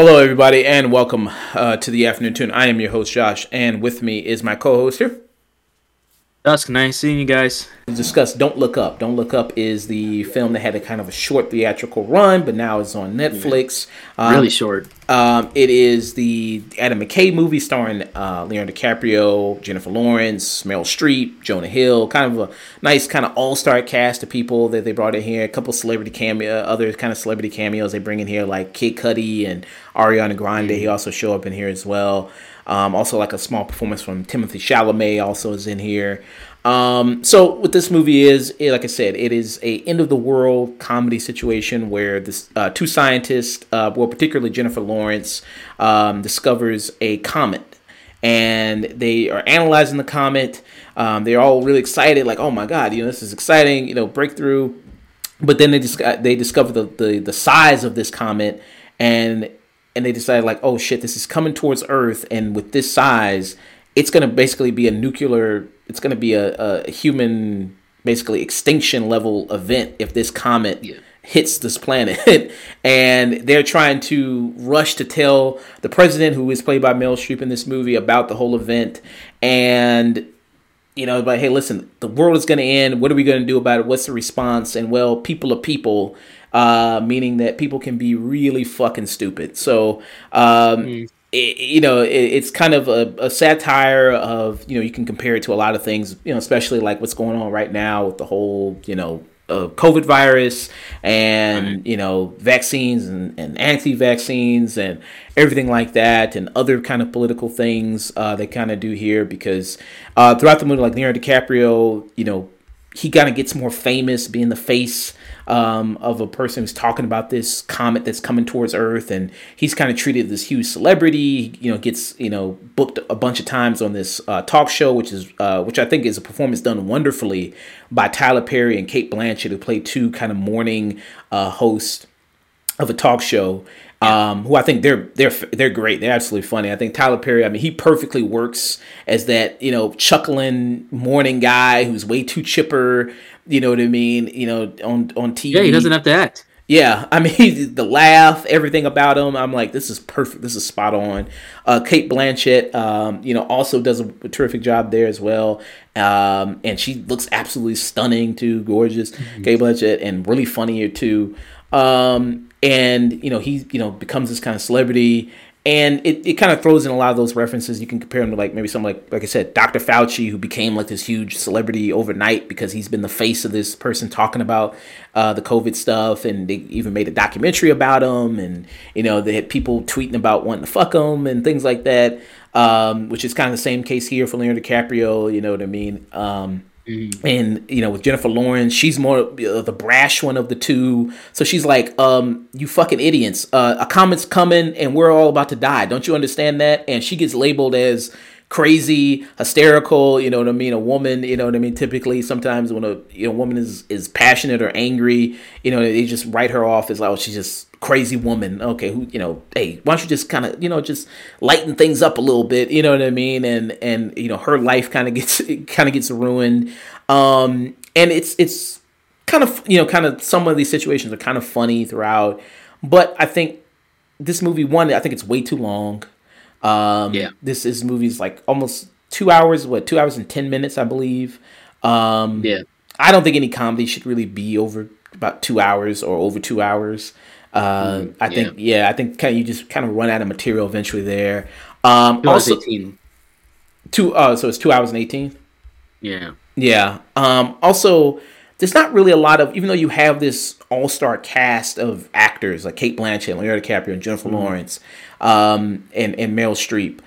Hello, everybody, and welcome uh, to the afternoon tune. I am your host, Josh, and with me is my co host here. Dusk, nice seeing you guys. To discuss Don't Look Up. Don't Look Up is the film that had a kind of a short theatrical run, but now it's on Netflix. Um, really short. Um, it is the Adam McKay movie starring uh, Leonardo DiCaprio, Jennifer Lawrence, Meryl Streep, Jonah Hill. Kind of a nice kind of all star cast of people that they brought in here. A couple celebrity cameo, other kind of celebrity cameos they bring in here, like Kid Cudi and Ariana Grande. Mm-hmm. He also show up in here as well. Um, also, like a small performance from Timothée Chalamet also is in here. Um, so what this movie is, like I said, it is a end of the world comedy situation where this uh, two scientists, uh, well, particularly Jennifer Lawrence, um, discovers a comet, and they are analyzing the comet. Um, they're all really excited, like, oh my god, you know, this is exciting, you know, breakthrough. But then they just they discover the, the the size of this comet, and and they decide like, oh shit, this is coming towards Earth, and with this size, it's going to basically be a nuclear. It's going to be a, a, human, basically extinction level event if this comet. Yeah. Hits this planet, and they're trying to rush to tell the president, who is played by Meryl Streep in this movie, about the whole event. And you know, but hey, listen, the world is going to end. What are we going to do about it? What's the response? And well, people are people, uh, meaning that people can be really fucking stupid. So, um, mm. It, you know, it, it's kind of a, a, satire of, you know, you can compare it to a lot of things, you know, especially like what's going on right now with the whole, you know, uh, COVID virus and you know vaccines and, and anti-vaccines and everything like that and other kind of political things uh, they kind of do here because uh, throughout the movie like Leonardo DiCaprio you know he kind of gets more famous being the face um, of a person who's talking about this comet that's coming towards Earth, and he's kind of treated this huge celebrity. You know, gets you know booked a bunch of times on this uh, talk show, which is uh, which I think is a performance done wonderfully by Tyler Perry and Cate Blanchett, who play two kind of morning uh, hosts of a talk show. Um, who I think they're they're they're great. They're absolutely funny. I think Tyler Perry. I mean, he perfectly works as that you know chuckling morning guy who's way too chipper you know what I mean? You know, on on TV. Yeah, he doesn't have to act. Yeah, I mean the laugh, everything about him. I'm like, this is perfect. This is spot on. Uh, Cate Blanchett, um, you know, also does a, a, terrific job there as well, um, and she looks absolutely stunning too, gorgeous. Mm-hmm. Cate Blanchett, and really funny here too. Um, and you know, he you know becomes this kind of celebrity, and it, it kind of throws in a lot of those references. You can compare him to like maybe something like like I said, Dr. Fauci, who became like this huge celebrity overnight because he's been the face of this person talking about uh, the COVID stuff, and they even made a documentary about him, and you know they had people tweeting about wanting to fuck him and things like that, um, which is kind of the same case here for Leonardo DiCaprio. You know what I mean? Um, Mm-hmm. And you know, with Jennifer Lawrence, she's more uh, the brash one of the two. So she's like, um, "You fucking idiots! Uh, a comet's coming, and we're all about to die. Don't you understand that?" And she gets labeled as crazy, hysterical. You know what I mean? A woman. You know what I mean? Typically, sometimes when a you know woman is is passionate or angry, you know, they just write her off as like, "Oh, she's just crazy woman. Okay, who you know? Hey, why don't you just kind of you know just lighten things up a little bit? You know what I mean? And and you know her life kind of gets kind of gets ruined. Um, and it's it's kind of you know kind of some of these situations are kind of funny throughout, but I think this movie one I think it's way too long. Um, yeah, this is movie's like almost two hours. What two hours and ten minutes I believe. Um, yeah, I don't think any comedy should really be over about two hours or over two hours. Uh, mm, I think yeah. I think kind of you just kind of run out of material eventually there. Um, also, 18. two. Uh, so it's two hours and eighteen. Yeah. Yeah. Um, also, there's not really a lot of even though you have this all star cast of actors like Cate Blanchett, Leonardo DiCaprio, and Jennifer mm. Lawrence, um, and and Meryl Streep.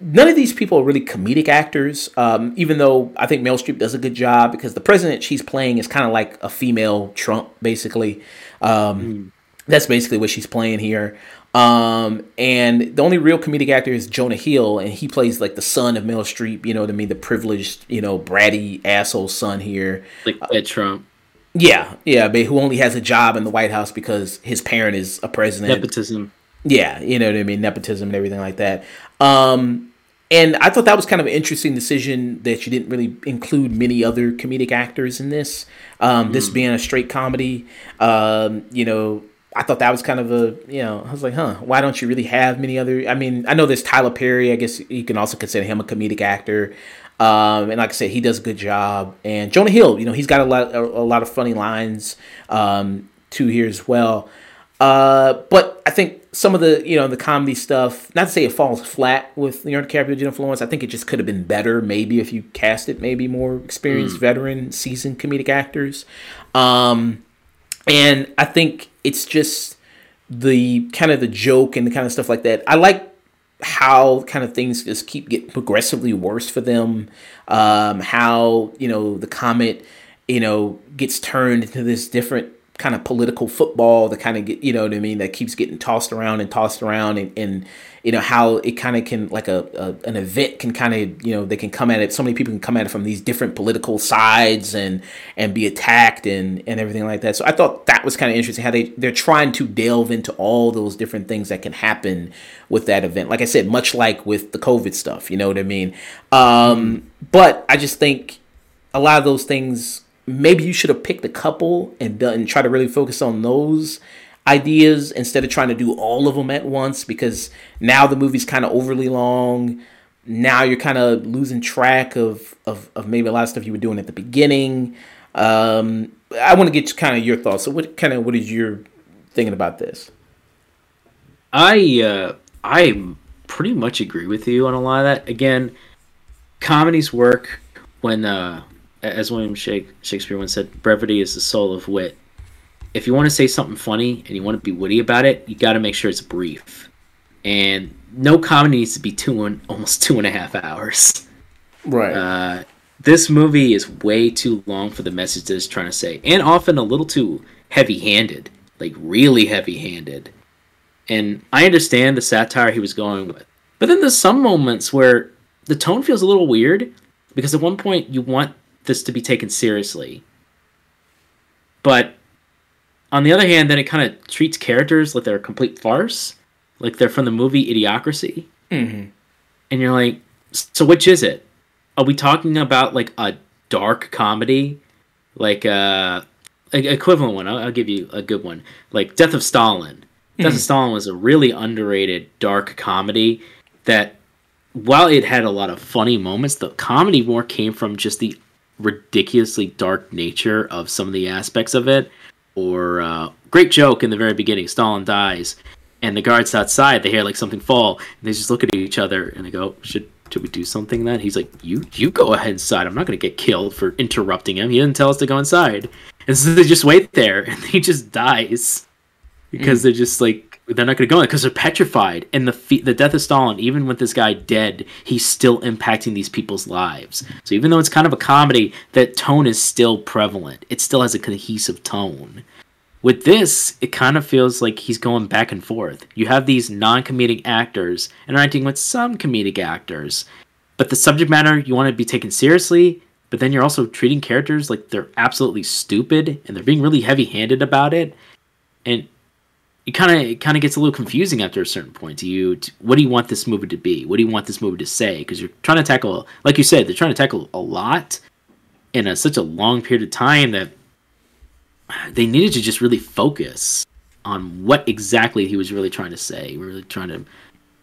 None of these people are really comedic actors, um, even though I think Meryl Streep does a good job because the president she's playing is kind of like a female Trump, basically. Um, mm that's basically what she's playing here. Um, and the only real comedic actor is Jonah Hill, and he plays like the son of Meryl Streep. You know what I mean? The privileged, you know, bratty asshole son here. Like Ed Trump. Yeah, yeah, but who only has a job in the White House because his parent is a president. Nepotism. Yeah, you know what I mean, nepotism and everything like that. Um, and I thought that was kind of an interesting decision that you didn't really include many other comedic actors in this. Um, mm. This being a straight comedy, um, you know, I thought that was kind of a, you know, I was like, huh, why don't you really have many other? I mean, I know there's Tyler Perry. I guess you can also consider him a comedic actor. Um, and like I said, he does a good job. And Jonah Hill, you know, he's got a lot, a, a lot of funny lines um, too here as well. Uh, but I think some of the, you know, the comedy stuff, not to say it falls flat with Leonardo DiCaprio, Jennifer Lawrence. I think it just could have been better, maybe if you cast it, maybe more experienced, mm. veteran, seasoned comedic actors. Um, and I think it's just the kind of the joke and the kind of stuff like that. I like how kind of things just keep getting progressively worse for them. Um, how you know the comet, you know, gets turned into this different kind of political football that kind of get you know what I mean that keeps getting tossed around and tossed around and, and you know how it kind of can like a, a, an event can kind of you know they can come at it so many people can come at it from these different political sides and and be attacked and and everything like that. So I thought that was kind of interesting how they they're trying to delve into all those different things that can happen with that event. Like I said much like with the COVID stuff you know what I mean? Um, but I just think a lot of those things maybe you should have picked a couple and done try to really focus on those ideas instead of trying to do all of them at once because now the movie's kind of overly long. Now you're kind of losing track of, of of maybe a lot of stuff you were doing at the beginning. Um i want to get kind of your thoughts. So what kind of what is your thinking about this? I uh i pretty much agree with you on a lot of that. Again comedies work when uh as William Shakespeare once said, brevity is the soul of wit. If you want to say something funny and you want to be witty about it, you got to make sure it's brief. And no comedy needs to be two and almost two and a half hours. Right. Uh, this movie is way too long for the message that it's trying to say, and often a little too heavy-handed, like really heavy-handed. And I understand the satire he was going with, but then there's some moments where the tone feels a little weird because at one point you want this to be taken seriously. But on the other hand, then it kind of treats characters like they're a complete farce, like they're from the movie Idiocracy. Mm-hmm. And you're like, so which is it? Are we talking about like a dark comedy, like uh, a equivalent one? I'll, I'll, give you a good one, like Death of Stalin. Mm-hmm. Death of mm-hmm. Stalin was a really underrated dark comedy that, while it had a lot of funny moments, the comedy more came from just the ridiculously dark nature of some of the aspects of it. Or uh, great joke in the very beginning: Stalin dies, and the guards outside they hear like something fall, and they just look at each other and they go, "Should should we do something then?" He's like, "You you go ahead inside. I'm not going to get killed for interrupting him. He didn't tell us to go inside." And so they just wait there, and he just dies because mm. they're just like they're not going to go in because they're petrified. And the the death of Stalin, even with this guy dead, he's still impacting these people's lives. So even though it's kind of a comedy, that tone is still prevalent. It still has a cohesive tone. With this, it kind of feels like he's going back and forth. You have these non-comedic actors interacting with some comedic actors, but the subject matter you want to be taken seriously. But then you're also treating characters like they're absolutely stupid and they're being really heavy-handed about it. And it kind of it kind of gets a little confusing after a certain point. Do you what do you want this movie to be? What do you want this movie to say? Because you're trying to tackle, like you said, they're trying to tackle a lot in a, such a long period of time that they needed to just really focus on what exactly he was really trying to say. We're really trying to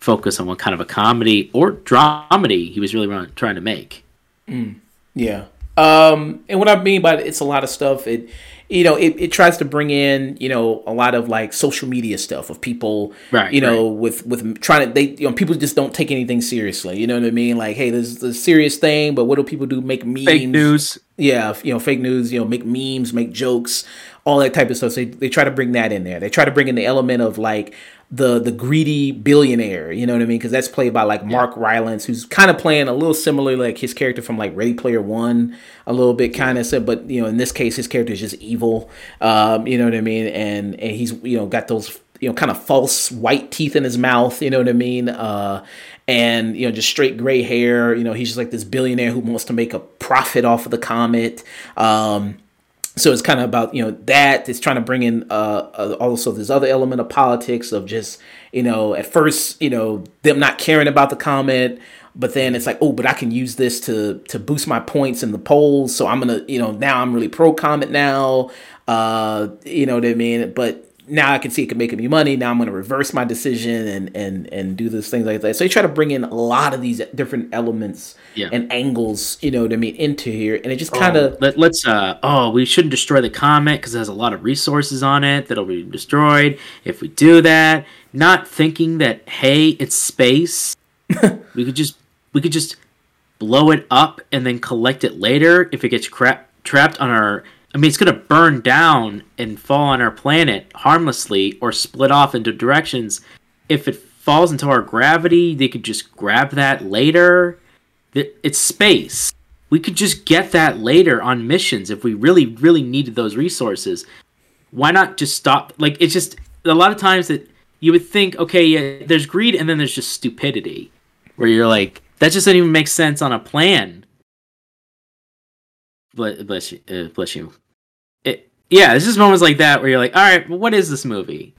focus on what kind of a comedy or dramedy he was really trying to make. Mm, yeah. Um, and what I mean by it's a lot of stuff. It you know, it, it tries to bring in, you know, a lot of like social media stuff of people, right, you know, right. with with trying to they you know people just don't take anything seriously. You know what I mean? Like, hey, this is a serious thing, but what do people do? Make memes, fake news. Yeah, you know, fake news. You know, make memes, make jokes, all that type of stuff. So they, they try to bring that in there. They try to bring in the element of like the the greedy billionaire. You know what I mean? Because that's played by like Mark Rylance, who's kind of playing a little similar like his character from like Ready Player One, a little bit kind of. said, but you know, in this case, his character is just evil. Um, you know what I mean? And and he's you know got those you know kind of false white teeth in his mouth. You know what I mean? Uh, and you know just straight gray hair. You know, he's just like this billionaire who wants to make a profit off of the comet. Um, so it's kind of about you know that it's trying to bring in uh, uh, also this other element of politics of just you know at first you know them not caring about the comet but then it's like oh but i can use this to to boost my points in the polls so i'm gonna you know now i'm really pro comet now uh you know what i mean? But now I can see it can make me money. Now I'm going to reverse my decision and and and do those things like that. So you try to bring in a lot of these different elements Yeah. and angles, you know what I mean, into here, and it just kind of Let, let's uh oh we shouldn't destroy the comet because it has a lot of resources on it that'll be destroyed if we do that not thinking that hey it's space we could just we could just blow it up and then collect it later if it gets crap trapped on our i mean it's going to burn down and fall on our planet harmlessly or split off into directions. If it falls into our gravity they could just grab that later. It's space. We could just get that later on missions if we really really needed those resources. Why not just stop? Like it's just a lot of times that you would think okay yeah there's greed and then there's just stupidity where you're like that just doesn't even make sense on a plan. Bless, bless you uh, bless you yeah there's just moments like that where you're like all right well, what is this movie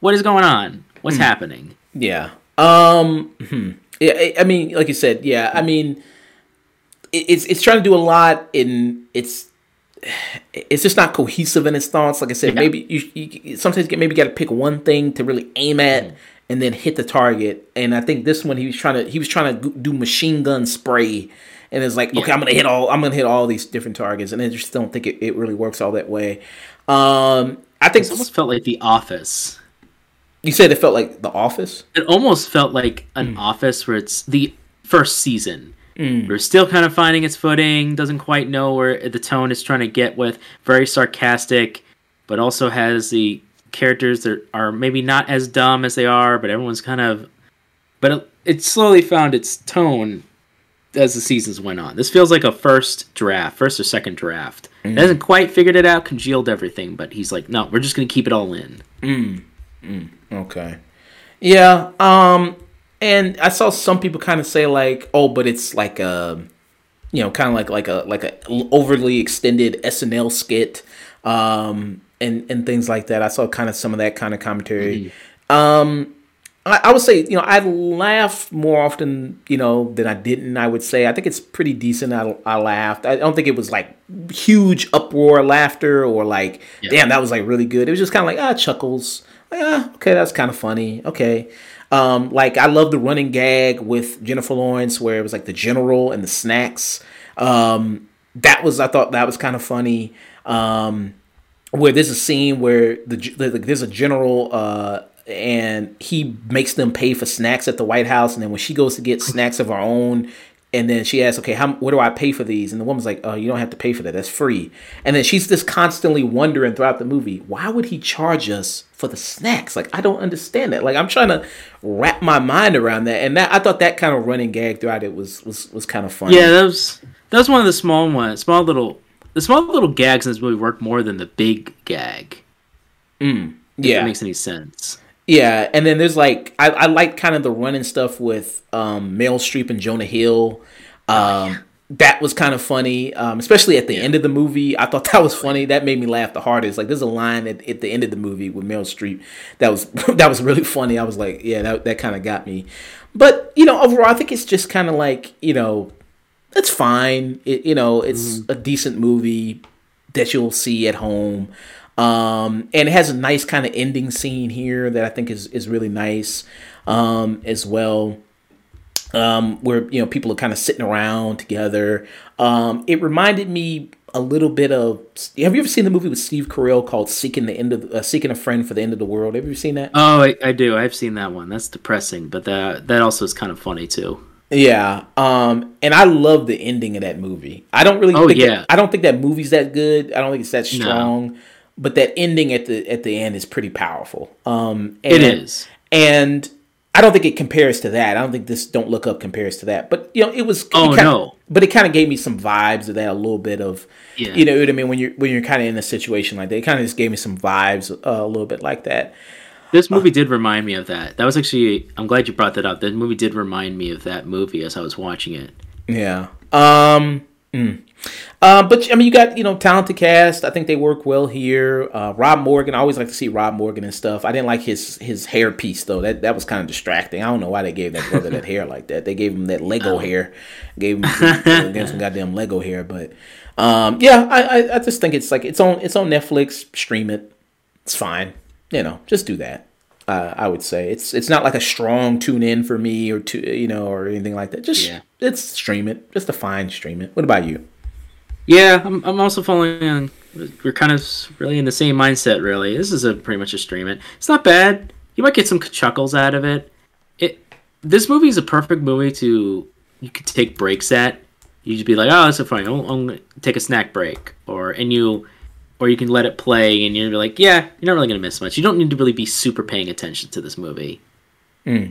what is going on what's happening Yeah. Um. hmm. Yeah. I- I mean, like you said, yeah. I mean, it's it's trying to do a lot in it's it's just not cohesive in its thoughts. Like I said, Yeah. maybe you, you sometimes you maybe got to pick one thing to really aim at and then hit the target. And I think this one he was trying to he was trying to do machine gun spray. And it's like, okay, I'm gonna hit all. I'm gonna hit all these different targets, and I just don't think it, it really works all that way. Um, I think it almost felt like the office. You said it felt like The Office. it almost felt like an office where it's the first season. We're still kind of finding its footing doesn't quite know where the tone is trying to get with. Very sarcastic but also has the characters that are maybe not as dumb as they are but everyone's kind of but it, it slowly found its tone as the seasons went on this feels like a first draft first or second draft it hasn't quite figured it out congealed everything but he's like no we're just going to keep it all in Okay. Yeah. Um. And I saw some people kind of say like, oh, but it's like a, you know, kind of like like a like a overly extended SNL skit, um, and and things like that. I saw kind of some of that kind of commentary. Um. I, I would say, you know, I laughed more often, you know, than I didn't. I would say, I think it's pretty decent. I, I laughed. I don't think it was like huge uproar laughter or like, Yeah. damn, that was like really good. It was just kind of like ah chuckles. Like, ah, okay, that's kind of funny. Okay, um, like I love the running gag with Jennifer Lawrence where it was like the general and the snacks. Um, that was I thought that was kind of funny. Um, where there's a scene where the, the there's a general uh and he makes them pay for snacks at the White House and then when she goes to get snacks of her own and then she asks okay how what do I pay for these and the woman's like oh you don't have to pay for that that's free and then she's just constantly wondering throughout the movie why would he charge us for the snacks like I don't understand that like I'm trying to wrap my mind around that and that I thought that kind of running gag throughout it was was was kind of funny Yeah, that was that was one of the small ones, small little the small little gags in this movie work more than the big gag. Mm. If yeah it makes any sense. Yeah, and then there's like I, I like kind of the running stuff with um Meryl Streep and Jonah Hill. Um that was kind of funny, um, especially at the end of the movie. I thought that was funny. That made me laugh the hardest. Like there's a line at, at the end of the movie with Meryl Streep that was that was really funny. I was like, yeah, that that kind of got me. But you know, overall, I think it's just kind of like you know, it's fine. It, you know, it's a decent movie that you'll see at home. Um, and it has a nice kind of ending scene here that I think is is really nice um, as well. Um, where you know people are kind of sitting around together. Um, it reminded me a little bit of. Have you ever seen the movie with Steve Carell called "Seeking the End of uh, Seeking a Friend for the End of the World"? Have you seen that? Oh, I, I do. I've seen that one. That's depressing, but that that also is kind of funny too. Yeah, um, and I love the ending of that movie. I don't really, Oh, think yeah. that, I don't think that movie's that good. I don't think it's that No. But that ending at the at the end is pretty powerful. Um, and, It is. and I don't think it compares to that. I don't think this "Don't Look Up" compares to that. But you know, it was. Oh, it kinda, no. But it kind of gave me some vibes of that. A little bit of, Yeah. you know what I mean. When you're when you're kind of in a situation like that, it kind of just gave me some vibes uh, a little bit like that. This movie did remind me of that. That was actually. I'm glad you brought that up. That movie did remind me of that movie as I was watching it. Yeah. Um Uh, but I mean, you got you know talented cast. I think they work well here. Uh, Rob Morgan, I always like to see Rob Morgan and stuff. I didn't like his his hair piece though. That that was kind of distracting. I don't know why they gave that brother that hair like that. They gave him that Lego hair. Gave him some, gave some goddamn Lego hair. But um, yeah, I, I I just think it's like it's on it's on Netflix. Stream it. It's fine. You know, just do that. Uh, I would say it's it's not like a strong tune in for me or to you know or anything like that. Just Yeah. it's stream it. Just a fine stream it. What about you? Yeah, I'm, I'm also following on. We're kind of really in the same mindset, really. This is a pretty much a stream it. It's not bad. You might get some chuckles out of it. It this movie is a perfect movie to you could take breaks at. You just be like, oh, this is funny. I'll, I'll take a snack break, or and you, or you can let it play, and you're like, yeah, you're not really gonna miss much. You don't need to really be super paying attention to this movie. Hmm.